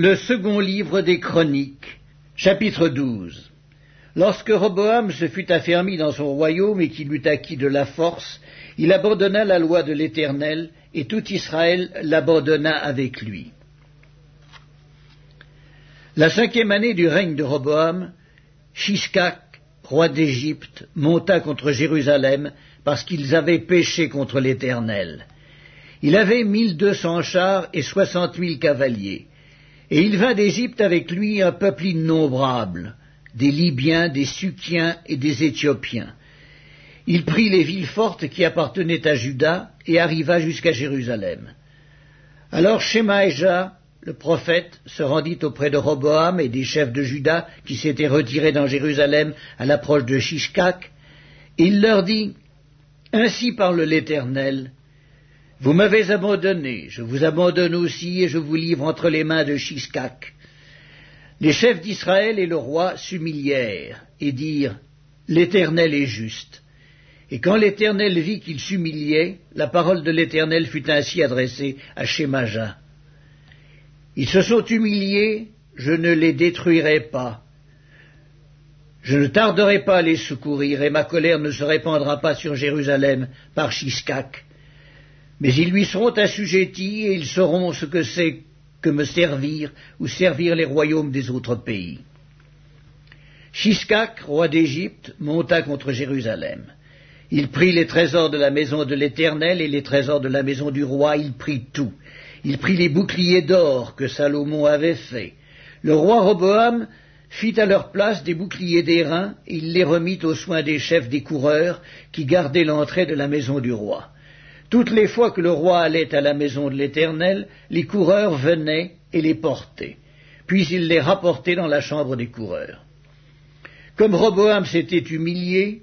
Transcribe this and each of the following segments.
Le second livre des Chroniques, chapitre 12. Lorsque Roboam se fut affermi dans son royaume et qu'il eut acquis de la force, il abandonna la loi de l'Éternel, et tout Israël l'abandonna avec lui. La cinquième année du règne de Roboam, Shishkak, roi d'Égypte, monta contre Jérusalem parce qu'ils avaient péché contre l'Éternel. Il avait mille deux cents chars et soixante mille cavaliers. Et il vint d'Égypte avec lui un peuple innombrable, des Libyens, des Sukiens et des Éthiopiens. Il prit les villes fortes qui appartenaient à Juda et arriva jusqu'à Jérusalem. Alors Shemaéja, le prophète, se rendit auprès de Roboam et des chefs de Juda qui s'étaient retirés dans Jérusalem à l'approche de Shishkak. Il leur dit, Ainsi parle l'Éternel, vous m'avez abandonné, je vous abandonne aussi et je vous livre entre les mains de Shishkak. Les chefs d'Israël et le roi s'humilièrent et dirent L'Éternel est juste. Et quand l'Éternel vit qu'il s'humiliait, la parole de l'Éternel fut ainsi adressée à Shemaja. Ils se sont humiliés, je ne les détruirai pas. Je ne tarderai pas à les secourir, et ma colère ne se répandra pas sur Jérusalem par Shishkak mais ils lui seront assujettis et ils sauront ce que c'est que me servir ou servir les royaumes des autres pays. Shishkak, roi d'Égypte, monta contre Jérusalem. Il prit les trésors de la maison de l'Éternel et les trésors de la maison du roi, il prit tout. Il prit les boucliers d'or que Salomon avait faits. Le roi Roboam fit à leur place des boucliers d'airain, il les remit aux soins des chefs des coureurs qui gardaient l'entrée de la maison du roi. Toutes les fois que le roi allait à la maison de l'Éternel, les coureurs venaient et les portaient. Puis il les rapportait dans la chambre des coureurs. Comme Roboam s'était humilié,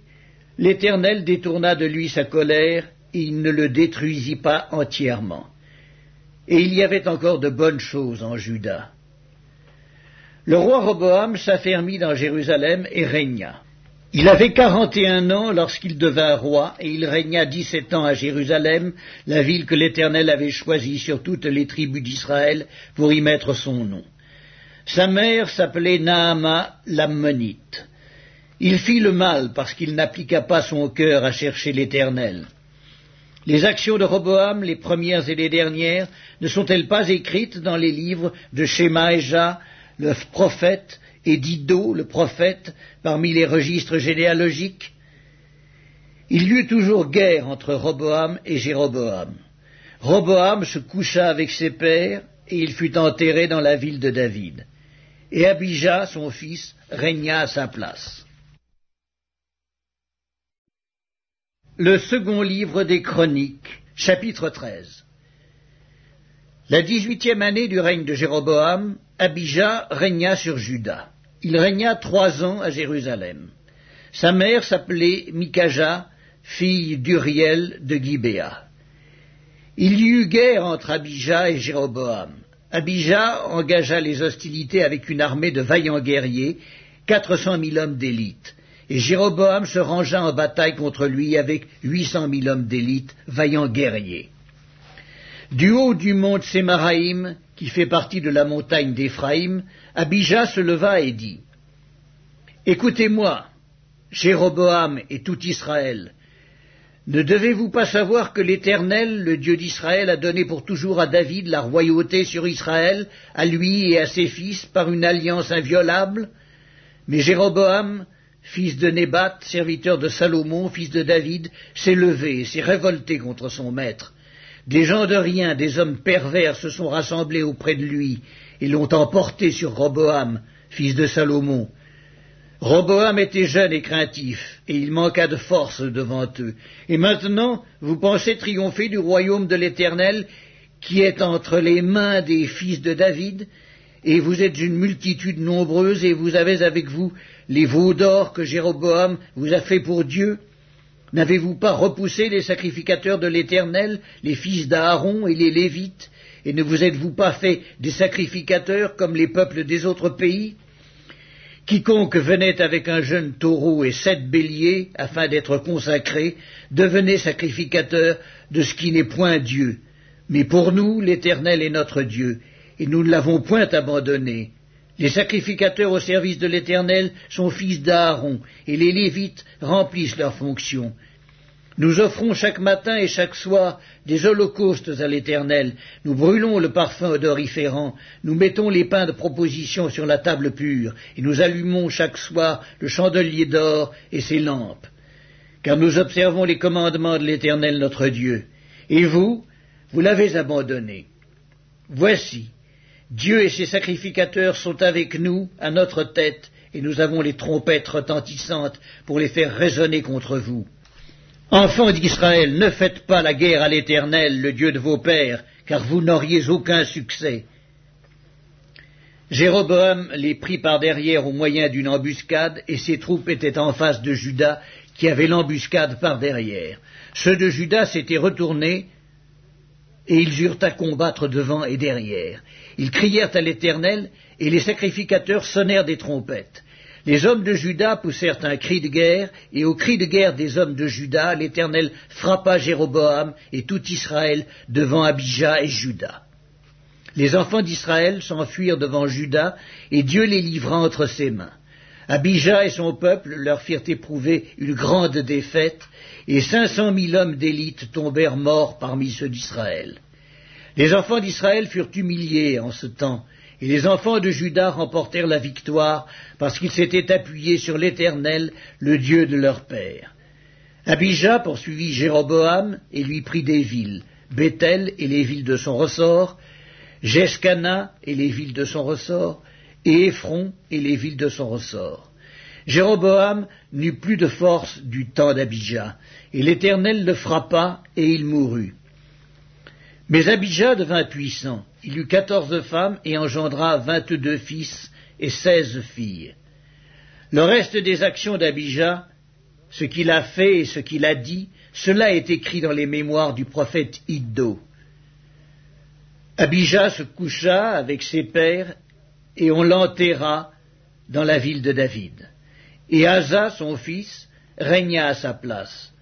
l'Éternel détourna de lui sa colère et il ne le détruisit pas entièrement. Et il y avait encore de bonnes choses en Juda. Le roi Roboam s'affermit dans Jérusalem et régna. Il avait quarante et un ans lorsqu'il devint roi, et il régna dix-sept ans à Jérusalem, la ville que l'Éternel avait choisie sur toutes les tribus d'Israël pour y mettre son nom. Sa mère s'appelait Naama l'Ammonite. Il fit le mal parce qu'il n'appliqua pas son cœur à chercher l'Éternel. Les actions de Roboam, les premières et les dernières, ne sont-elles pas écrites dans les livres de Shemaéja, le prophète, et d'Ido, le prophète, parmi les registres généalogiques Il y eut toujours guerre entre Roboam et Jéroboam. Roboam se coucha avec ses pères, et il fut enterré dans la ville de David. Et Abijah, son fils, régna à sa place. Le second livre des Chroniques, chapitre 13. La dix-huitième année du règne de Jéroboam, Abijah régna sur Juda. Il régna trois ans à Jérusalem. Sa mère s'appelait Mikaja, fille d'Uriel de Gibéa. Il y eut guerre entre Abijah et Jéroboam. Abijah engagea les hostilités avec une armée de vaillants guerriers, quatre cent mille hommes d'élite, et Jéroboam se rangea en bataille contre lui avec huit cent mille hommes d'élite, vaillants guerriers. Du haut du mont Sémaraïm, qui fait partie de la montagne d'Éphraïm, Abijah se leva et dit Écoutez-moi, Jéroboam et tout Israël, ne devez-vous pas savoir que l'Éternel, le Dieu d'Israël, a donné pour toujours à David la royauté sur Israël, à lui et à ses fils, par une alliance inviolable? Mais Jéroboam, fils de Nébat, serviteur de Salomon, fils de David, s'est levé et s'est révolté contre son maître. Des gens de rien, des hommes pervers se sont rassemblés auprès de lui et l'ont emporté sur Roboam, fils de Salomon. Roboam était jeune et craintif, et il manqua de force devant eux. Et maintenant, vous pensez triompher du royaume de l'Éternel, qui est entre les mains des fils de David, et vous êtes une multitude nombreuse, et vous avez avec vous les veaux d'or que Jéroboam vous a fait pour Dieu? N'avez-vous pas repoussé les sacrificateurs de l'Éternel, les fils d'Aaron et les Lévites, et ne vous êtes-vous pas fait des sacrificateurs comme les peuples des autres pays Quiconque venait avec un jeune taureau et sept béliers afin d'être consacré devenait sacrificateur de ce qui n'est point Dieu. Mais pour nous, l'Éternel est notre Dieu, et nous ne l'avons point abandonné. Les sacrificateurs au service de l'Éternel sont fils d'Aaron, et les Lévites remplissent leurs fonctions. Nous offrons chaque matin et chaque soir des holocaustes à l'Éternel, nous brûlons le parfum odoriférant, nous mettons les pains de proposition sur la table pure, et nous allumons chaque soir le chandelier d'or et ses lampes. Car nous observons les commandements de l'Éternel notre Dieu. Et vous, vous l'avez abandonné. Voici, Dieu et ses sacrificateurs sont avec nous, à notre tête, et nous avons les trompettes retentissantes pour les faire résonner contre vous. Enfants d'Israël, ne faites pas la guerre à l'Éternel, le Dieu de vos pères, car vous n'auriez aucun succès. Jéroboam les prit par derrière au moyen d'une embuscade, et ses troupes étaient en face de Judas, qui avait l'embuscade par derrière. Ceux de Judas s'étaient retournés, et ils eurent à combattre devant et derrière. Ils crièrent à l'Éternel, et les sacrificateurs sonnèrent des trompettes. Les hommes de Juda poussèrent un cri de guerre, et au cri de guerre des hommes de Juda, l'Éternel frappa Jéroboam et tout Israël devant Abijah et Juda. Les enfants d'Israël s'enfuirent devant Juda, et Dieu les livra entre ses mains. Abijah et son peuple leur firent éprouver une grande défaite, et cinq cent mille hommes d'élite tombèrent morts parmi ceux d'Israël. Les enfants d'Israël furent humiliés en ce temps, et les enfants de Juda remportèrent la victoire parce qu'ils s'étaient appuyés sur l'Éternel, le Dieu de leur père. Abijah poursuivit Jéroboam et lui prit des villes, Bethel et les villes de son ressort, Jescana et les villes de son ressort, et Ephron et les villes de son ressort. Jéroboam n'eut plus de force du temps d'Abijah, et l'Éternel le frappa, et il mourut. Mais Abijah devint puissant. Il eut quatorze femmes et engendra vingt-deux fils et seize filles. Le reste des actions d'Abijah, ce qu'il a fait et ce qu'il a dit, cela est écrit dans les mémoires du prophète Iddo. Abijah se coucha avec ses pères et on l'enterra dans la ville de David. Et Asa, son fils, régna à sa place.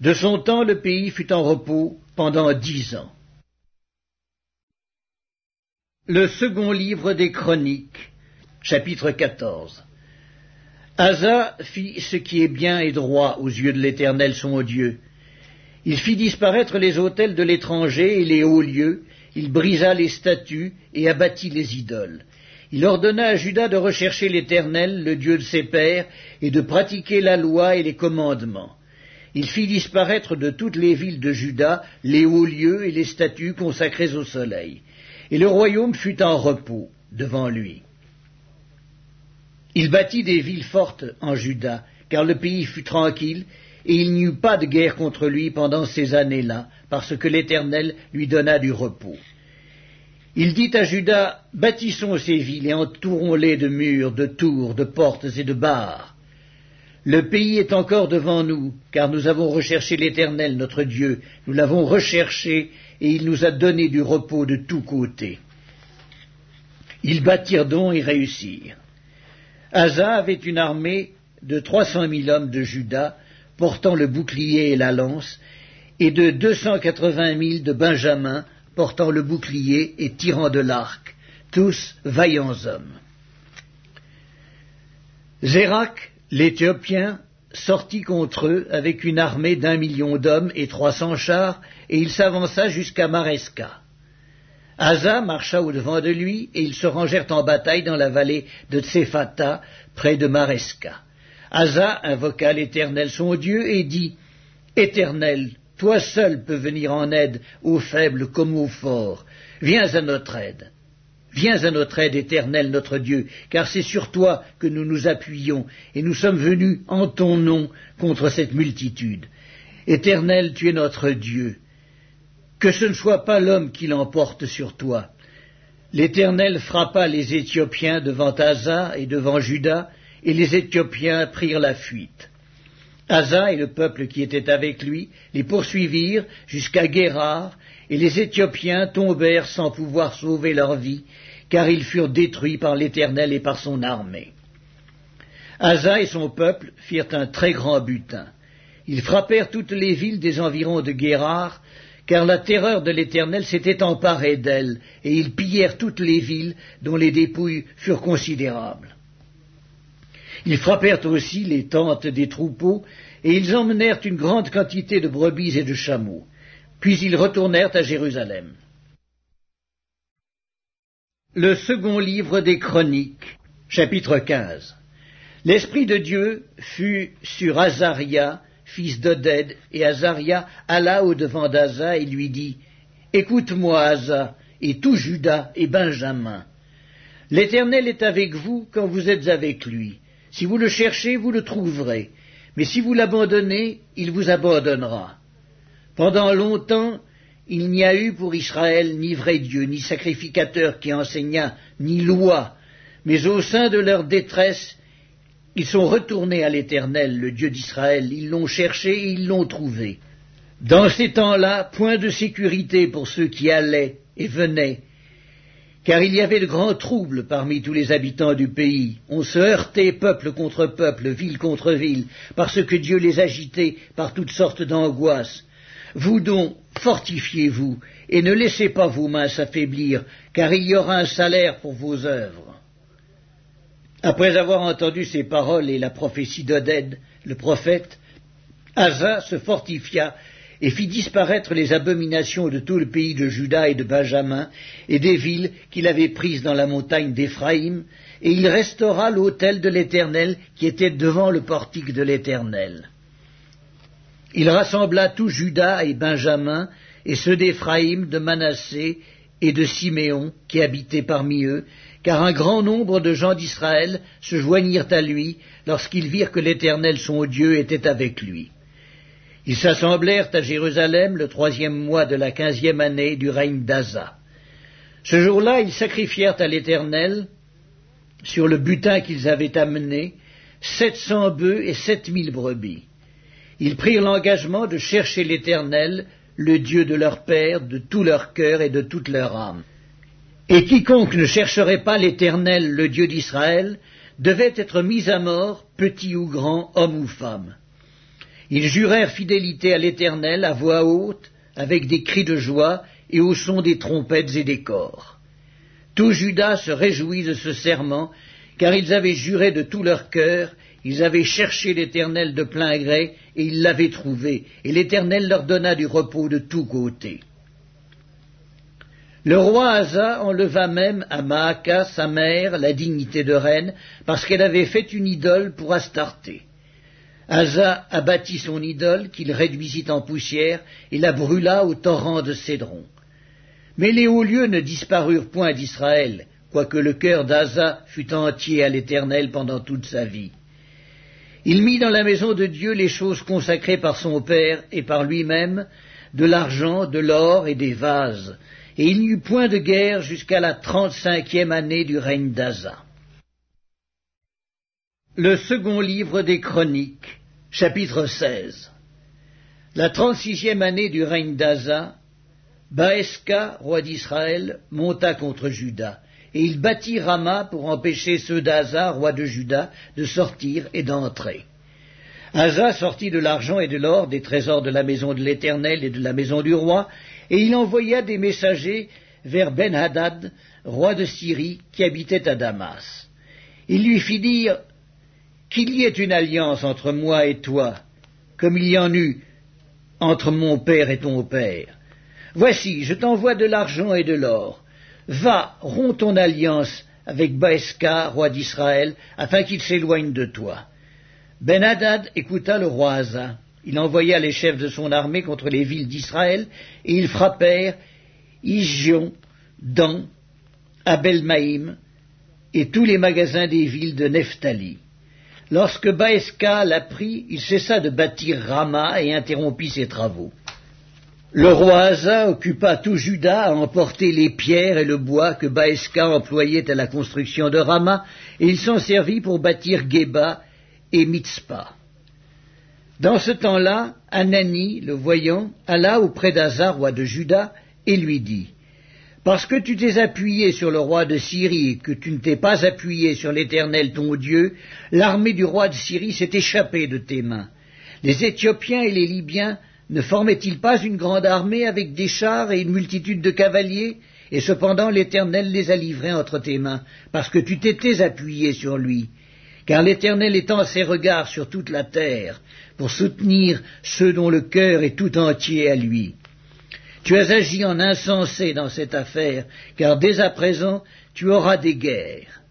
De son temps, le pays fut en repos pendant dix ans. Le second livre des Chroniques, chapitre 14. Asa fit ce qui est bien et droit aux yeux de l'Éternel son Dieu. Il fit disparaître les autels de l'étranger et les hauts lieux, il brisa les statues et abattit les idoles. Il ordonna à Judas de rechercher l'Éternel, le Dieu de ses pères, et de pratiquer la loi et les commandements. Il fit disparaître de toutes les villes de Juda les hauts lieux et les statues consacrées au soleil et le royaume fut en repos devant lui. Il bâtit des villes fortes en Juda, car le pays fut tranquille, et il n'y eut pas de guerre contre lui pendant ces années-là, parce que l'Éternel lui donna du repos. Il dit à Juda, bâtissons ces villes et entourons-les de murs, de tours, de portes et de barres. Le pays est encore devant nous, car nous avons recherché l'Éternel, notre Dieu, nous l'avons recherché, et il nous a donné du repos de tous côtés. Ils bâtirent donc et réussirent. Asa avait une armée de trois cent mille hommes de Juda, portant le bouclier et la lance, et de deux cent quatre-vingt mille de Benjamin, portant le bouclier et tirant de l'arc, tous vaillants hommes. Zérak, l'Éthiopien, sortit contre eux avec une armée d'un million d'hommes et trois cents chars, et il s'avança jusqu'à Maresca. Asa marcha au-devant de lui, et ils se rangèrent en bataille dans la vallée de Tsephata, près de Maresca. Asa invoqua l'Éternel son Dieu et dit Éternel, toi seul peux venir en aide aux faibles comme aux forts. Viens à notre aide. Viens à notre aide, éternel notre Dieu, car c'est sur toi que nous nous appuyons, et nous sommes venus en ton nom contre cette multitude. Éternel, tu es notre Dieu. Que ce ne soit pas l'homme qui l'emporte sur toi. L'Éternel frappa les Éthiopiens devant Asa et devant Juda, et les Éthiopiens prirent la fuite. Asa et le peuple qui était avec lui les poursuivirent jusqu'à Guérard, et les Éthiopiens tombèrent sans pouvoir sauver leur vie, car ils furent détruits par l'Éternel et par son armée. Asa et son peuple firent un très grand butin. Ils frappèrent toutes les villes des environs de Guérard, car la terreur de l'Éternel s'était emparée d'elle, et ils pillèrent toutes les villes dont les dépouilles furent considérables. Ils frappèrent aussi les tentes des troupeaux, et ils emmenèrent une grande quantité de brebis et de chameaux. Puis ils retournèrent à Jérusalem. Le second livre des Chroniques, chapitre 15. L'Esprit de Dieu fut sur Azaria, fils d'Oded, et Azaria alla au-devant d'Aza et lui dit Écoute-moi, Asa, et tout Judas et Benjamin. L'Éternel est avec vous quand vous êtes avec lui. Si vous le cherchez, vous le trouverez. Mais si vous l'abandonnez, il vous abandonnera. Pendant longtemps, il n'y a eu pour Israël ni vrai Dieu, ni sacrificateur qui enseignât, ni loi, mais au sein de leur détresse, ils sont retournés à l'Éternel, le Dieu d'Israël, ils l'ont cherché et ils l'ont trouvé. Dans ces temps-là, point de sécurité pour ceux qui allaient et venaient, car il y avait de grands troubles parmi tous les habitants du pays. On se heurtait peuple contre peuple, ville contre ville, parce que Dieu les agitait par toutes sortes d'angoisses. Vous donc, fortifiez-vous, et ne laissez pas vos mains s'affaiblir, car il y aura un salaire pour vos œuvres. Après avoir entendu ces paroles et la prophétie d'Oded, le prophète, Asa se fortifia et fit disparaître les abominations de tout le pays de Juda et de Benjamin et des villes qu'il avait prises dans la montagne d'Éphraïm, et il restaura l'autel de l'Éternel qui était devant le portique de l'Éternel. Il rassembla tout Juda et Benjamin, et ceux d'Éphraïm, de Manassé et de Siméon, qui habitaient parmi eux, car un grand nombre de gens d'Israël se joignirent à lui lorsqu'ils virent que l'Éternel son Dieu était avec lui. Ils s'assemblèrent à Jérusalem le troisième mois de la quinzième année du règne d'Asa. Ce jour-là, ils sacrifièrent à l'Éternel, sur le butin qu'ils avaient amené, sept cents bœufs et sept mille brebis. Ils prirent l'engagement de chercher l'Éternel, le Dieu de leur Père, de tout leur cœur et de toute leur âme. Et quiconque ne chercherait pas l'Éternel, le Dieu d'Israël, devait être mis à mort, petit ou grand, homme ou femme. Ils jurèrent fidélité à l'Éternel à voix haute, avec des cris de joie et au son des trompettes et des corps. Tout Judas se réjouit de ce serment, car ils avaient juré de tout leur cœur, ils avaient cherché l'Éternel de plein gré, et ils l'avaient trouvé, et l'Éternel leur donna du repos de tous côtés. Le roi Asa enleva même à Maaka, sa mère, la dignité de reine, parce qu'elle avait fait une idole pour Astarté. Asa abattit son idole, qu'il réduisit en poussière, et la brûla au torrent de Cédron. Mais les hauts lieux ne disparurent point d'Israël, quoique le cœur d'Asa fût entier à l'Éternel pendant toute sa vie. Il mit dans la maison de Dieu les choses consacrées par son Père et par lui-même, de l'argent, de l'or et des vases, et il n'y eut point de guerre jusqu'à la trente-cinquième année du règne d'Asa. Le second livre des Chroniques, chapitre 16 La trente-sixième année du règne d'Asa, Baeska, roi d'Israël, monta contre Juda, et il bâtit Rama pour empêcher ceux d'Asa, roi de Juda, de sortir et d'entrer. Asa sortit de l'argent et de l'or des trésors de la maison de l'Éternel et de la maison du roi, et il envoya des messagers vers Ben-Hadad, roi de Syrie, qui habitait à Damas. Il lui fit dire qu'il y ait une alliance entre moi et toi, comme il y en eut entre mon père et ton père. Voici, je t'envoie de l'argent et de l'or. Va, romps ton alliance avec Baeska, roi d'Israël, afin qu'il s'éloigne de toi. Ben-Hadad écouta le roi Asa. Il envoya les chefs de son armée contre les villes d'Israël, et ils frappèrent Isjion, Dan, Abel-Maïm, et tous les magasins des villes de Nephtali. Lorsque Baeska l'apprit, il cessa de bâtir Rama et interrompit ses travaux. Le roi Asa occupa tout Juda à emporter les pierres et le bois que Baeska employait à la construction de Rama, et il s'en servit pour bâtir Geba et Mitzpah. Dans ce temps-là, Anani, le voyant, alla auprès d'Asa, roi de Juda, et lui dit Parce que tu t'es appuyé sur le roi de Syrie et que tu ne t'es pas appuyé sur l'Éternel ton Dieu, l'armée du roi de Syrie s'est échappée de tes mains. Les Éthiopiens et les Libyens ne formait-il pas une grande armée avec des chars et une multitude de cavaliers? Et cependant l'Éternel les a livrés entre tes mains, parce que tu t'étais appuyé sur lui. Car l'Éternel étend ses regards sur toute la terre, pour soutenir ceux dont le cœur est tout entier à lui. Tu as agi en insensé dans cette affaire, car dès à présent tu auras des guerres.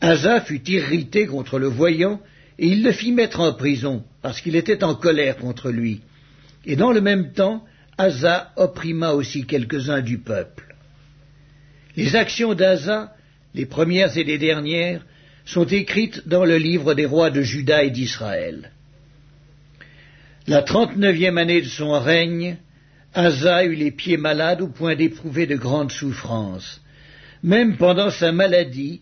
Asa fut irrité contre le voyant, et il le fit mettre en prison, parce qu'il était en colère contre lui. Et dans le même temps, Asa opprima aussi quelques-uns du peuple. Les actions d'Asa, les premières et les dernières, sont écrites dans le livre des rois de Juda et d'Israël. La trente-neuvième année de son règne, Asa eut les pieds malades au point d'éprouver de grandes souffrances. Même pendant sa maladie,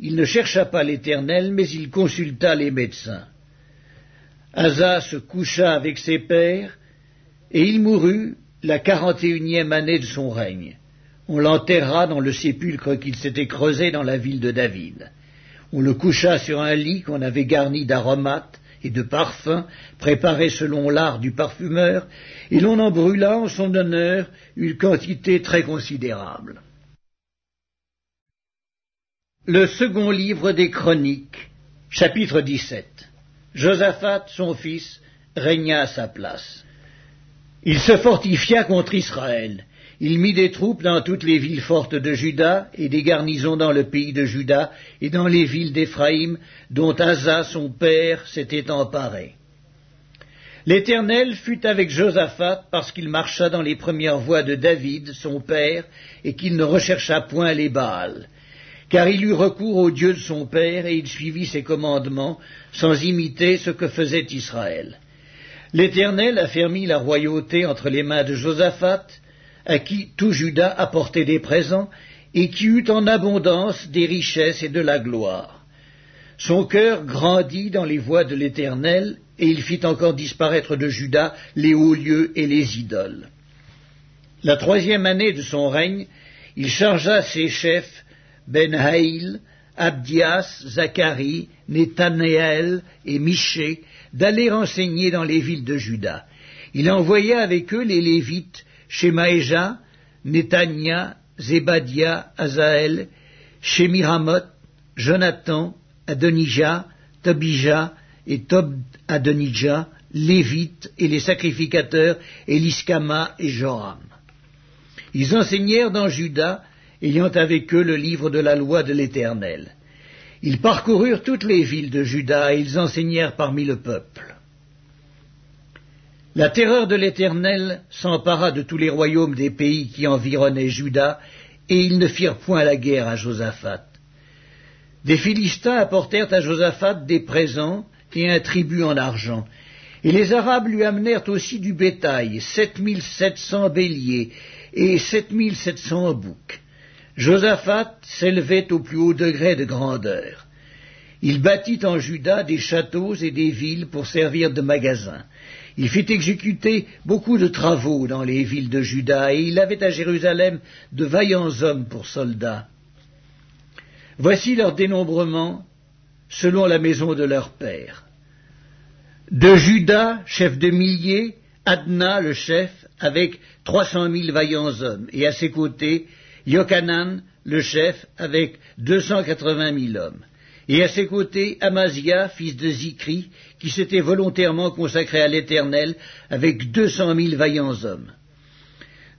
il ne chercha pas l'Éternel, mais il consulta les médecins. Asa se coucha avec ses pères, et il mourut la quarante et unième année de son règne. On l'enterra dans le sépulcre qu'il s'était creusé dans la ville de David. On le coucha sur un lit qu'on avait garni d'aromates et de parfums préparés selon l'art du parfumeur, et l'on en brûla en son honneur une quantité très considérable. Le second livre des Chroniques, chapitre 17. Josaphat, son fils, régna à sa place. Il se fortifia contre Israël. Il mit des troupes dans toutes les villes fortes de Juda et des garnisons dans le pays de Juda et dans les villes d'Éphraïm, dont Asa, son père, s'était emparé. L'Éternel fut avec Josaphat parce qu'il marcha dans les premières voies de David, son père, et qu'il ne rechercha point les Baals car il eut recours au Dieu de son père et il suivit ses commandements sans imiter ce que faisait Israël. L'Éternel affermit la royauté entre les mains de Josaphat, à qui tout Juda apportait des présents, et qui eut en abondance des richesses et de la gloire. Son cœur grandit dans les voies de l'Éternel, et il fit encore disparaître de Juda les hauts lieux et les idoles. La troisième année de son règne, il chargea ses chefs ben-Haïl, Abdias, Zacharie, Nethanéel et Miché d'aller enseigner dans les villes de Juda. Il envoya avec eux les Lévites, Shemaéja, Netania, Zébadia, Azaël, Shemiramoth, Jonathan, Adonijah, Tobija et Tob Adonijah, Lévites et les sacrificateurs, Eliskama et Joram. Ils enseignèrent dans Juda ayant avec eux le livre de la loi de l'Éternel. Ils parcoururent toutes les villes de Juda et ils enseignèrent parmi le peuple. La terreur de l'Éternel s'empara de tous les royaumes des pays qui environnaient Juda, et ils ne firent point la guerre à Josaphat. Des Philistins apportèrent à Josaphat des présents et un tribut en argent, et les Arabes lui amenèrent aussi du bétail, sept mille sept cents béliers et sept mille sept cents boucs. Josaphat s'élevait au plus haut degré de grandeur. Il bâtit en Juda des châteaux et des villes pour servir de magasins. Il fit exécuter beaucoup de travaux dans les villes de Juda, et il avait à Jérusalem de vaillants hommes pour soldats. Voici leur dénombrement selon la maison de leur père. De Juda, chef de milliers, Adna, le chef, avec trois cent mille vaillants hommes, et à ses côtés Yochanan, le chef, avec deux cent quatre-vingt mille hommes. Et à ses côtés, Amazia, fils de Zikri, qui s'était volontairement consacré à l'Éternel, avec deux cent mille vaillants hommes.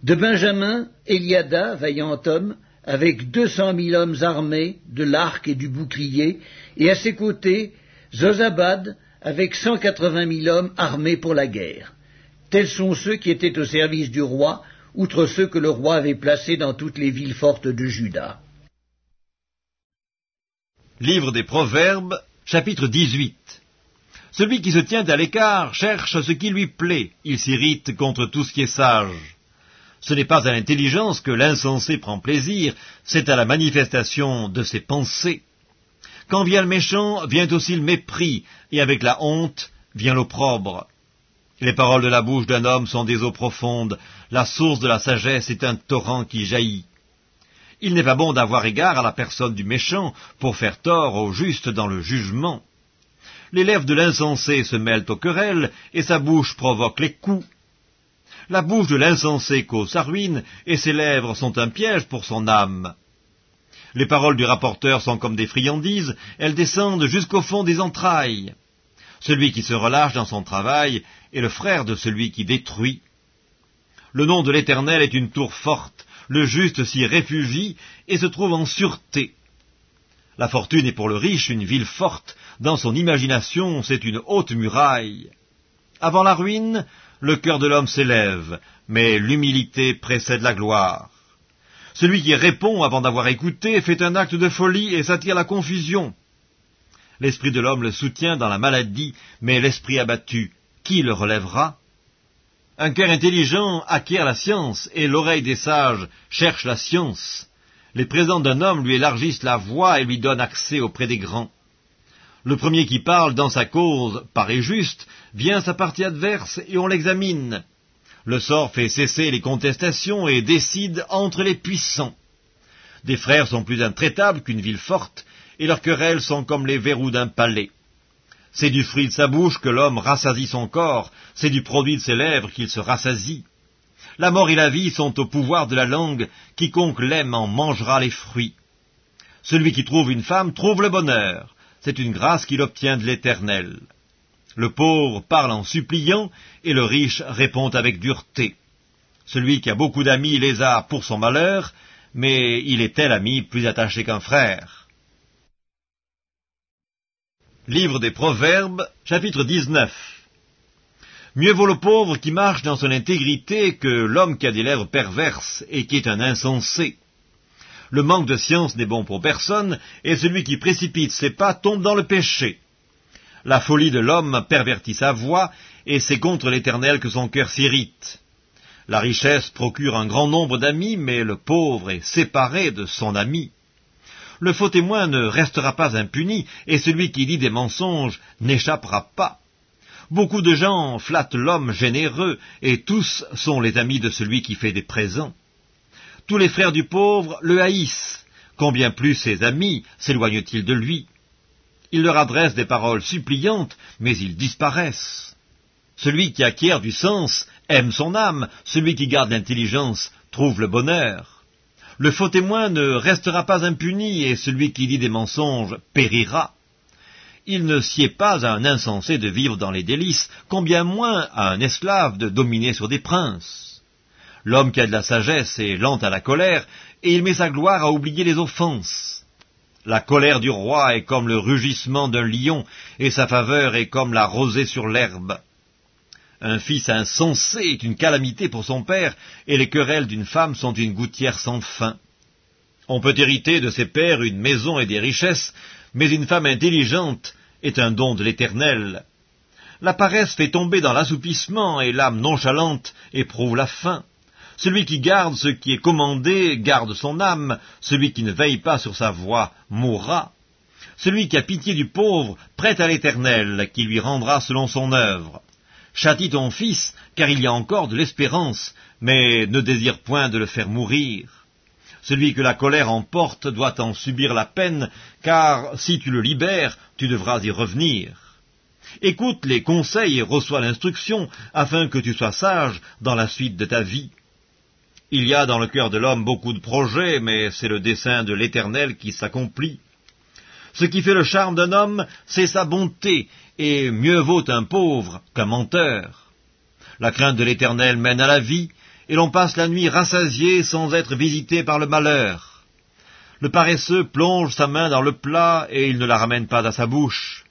De Benjamin, Eliada, vaillant homme, avec deux cent mille hommes armés de l'arc et du bouclier, et à ses côtés, Zozabad, avec cent quatre-vingt mille hommes armés pour la guerre. Tels sont ceux qui étaient au service du roi, outre ceux que le roi avait placés dans toutes les villes fortes de Juda. Livre des Proverbes, chapitre 18 Celui qui se tient à l'écart cherche ce qui lui plaît, il s'irrite contre tout ce qui est sage. Ce n'est pas à l'intelligence que l'insensé prend plaisir, c'est à la manifestation de ses pensées. Quand vient le méchant, vient aussi le mépris, et avec la honte vient l'opprobre. Les paroles de la bouche d'un homme sont des eaux profondes, la source de la sagesse est un torrent qui jaillit. Il n'est pas bon d'avoir égard à la personne du méchant pour faire tort au juste dans le jugement. Les lèvres de l'insensé se mêlent aux querelles, et sa bouche provoque les coups. La bouche de l'insensé cause sa ruine, et ses lèvres sont un piège pour son âme. Les paroles du rapporteur sont comme des friandises, elles descendent jusqu'au fond des entrailles. Celui qui se relâche dans son travail est le frère de celui qui détruit. Le nom de l'Éternel est une tour forte, le juste s'y réfugie et se trouve en sûreté. La fortune est pour le riche une ville forte, dans son imagination c'est une haute muraille. Avant la ruine, le cœur de l'homme s'élève, mais l'humilité précède la gloire. Celui qui répond avant d'avoir écouté fait un acte de folie et s'attire la confusion. L'esprit de l'homme le soutient dans la maladie, mais l'esprit abattu, qui le relèvera? Un cœur intelligent acquiert la science, et l'oreille des sages cherche la science. Les présents d'un homme lui élargissent la voix et lui donnent accès auprès des grands. Le premier qui parle dans sa cause paraît juste, vient sa partie adverse et on l'examine. Le sort fait cesser les contestations et décide entre les puissants. Des frères sont plus intraitables qu'une ville forte, et leurs querelles sont comme les verrous d'un palais. C'est du fruit de sa bouche que l'homme rassasie son corps, c'est du produit de ses lèvres qu'il se rassasie. La mort et la vie sont au pouvoir de la langue, quiconque l'aime en mangera les fruits. Celui qui trouve une femme trouve le bonheur, c'est une grâce qu'il obtient de l'Éternel. Le pauvre parle en suppliant, et le riche répond avec dureté. Celui qui a beaucoup d'amis les a pour son malheur, mais il est tel ami plus attaché qu'un frère. Livre des Proverbes, chapitre 19 Mieux vaut le pauvre qui marche dans son intégrité que l'homme qui a des lèvres perverses et qui est un insensé. Le manque de science n'est bon pour personne, et celui qui précipite ses pas tombe dans le péché. La folie de l'homme pervertit sa voix, et c'est contre l'Éternel que son cœur s'irrite. La richesse procure un grand nombre d'amis, mais le pauvre est séparé de son ami. Le faux témoin ne restera pas impuni, et celui qui dit des mensonges n'échappera pas. Beaucoup de gens flattent l'homme généreux, et tous sont les amis de celui qui fait des présents. Tous les frères du pauvre le haïssent. Combien plus ses amis s'éloignent-ils de lui? Il leur adresse des paroles suppliantes, mais ils disparaissent. Celui qui acquiert du sens aime son âme, celui qui garde l'intelligence trouve le bonheur. Le faux témoin ne restera pas impuni, et celui qui dit des mensonges périra il ne sied pas à un insensé de vivre dans les délices, combien moins à un esclave de dominer sur des princes. L'homme qui a de la sagesse est lent à la colère, et il met sa gloire à oublier les offenses. La colère du roi est comme le rugissement d'un lion, et sa faveur est comme la rosée sur l'herbe. Un fils insensé est une calamité pour son père, et les querelles d'une femme sont une gouttière sans fin. On peut hériter de ses pères une maison et des richesses, mais une femme intelligente est un don de l'Éternel. La paresse fait tomber dans l'assoupissement, et l'âme nonchalante éprouve la faim. Celui qui garde ce qui est commandé garde son âme, celui qui ne veille pas sur sa voie mourra. Celui qui a pitié du pauvre prête à l'Éternel, qui lui rendra selon son œuvre. Châtie ton fils, car il y a encore de l'espérance, mais ne désire point de le faire mourir. Celui que la colère emporte doit en subir la peine, car si tu le libères, tu devras y revenir. Écoute les conseils et reçois l'instruction, afin que tu sois sage dans la suite de ta vie. Il y a dans le cœur de l'homme beaucoup de projets, mais c'est le dessein de l'Éternel qui s'accomplit. Ce qui fait le charme d'un homme, c'est sa bonté, et mieux vaut un pauvre qu'un menteur. La crainte de l'Éternel mène à la vie, et l'on passe la nuit rassasié sans être visité par le malheur. Le paresseux plonge sa main dans le plat et il ne la ramène pas à sa bouche.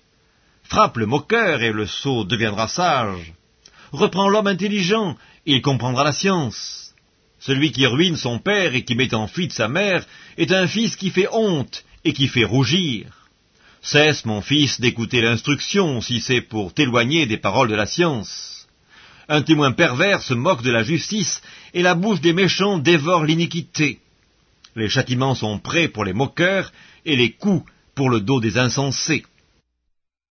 Frappe le moqueur et le sot deviendra sage. Reprends l'homme intelligent, il comprendra la science. Celui qui ruine son père et qui met en fuite sa mère est un fils qui fait honte et qui fait rougir. Cesse, mon fils, d'écouter l'instruction si c'est pour t'éloigner des paroles de la science. Un témoin pervers se moque de la justice, et la bouche des méchants dévore l'iniquité. Les châtiments sont prêts pour les moqueurs, et les coups pour le dos des insensés.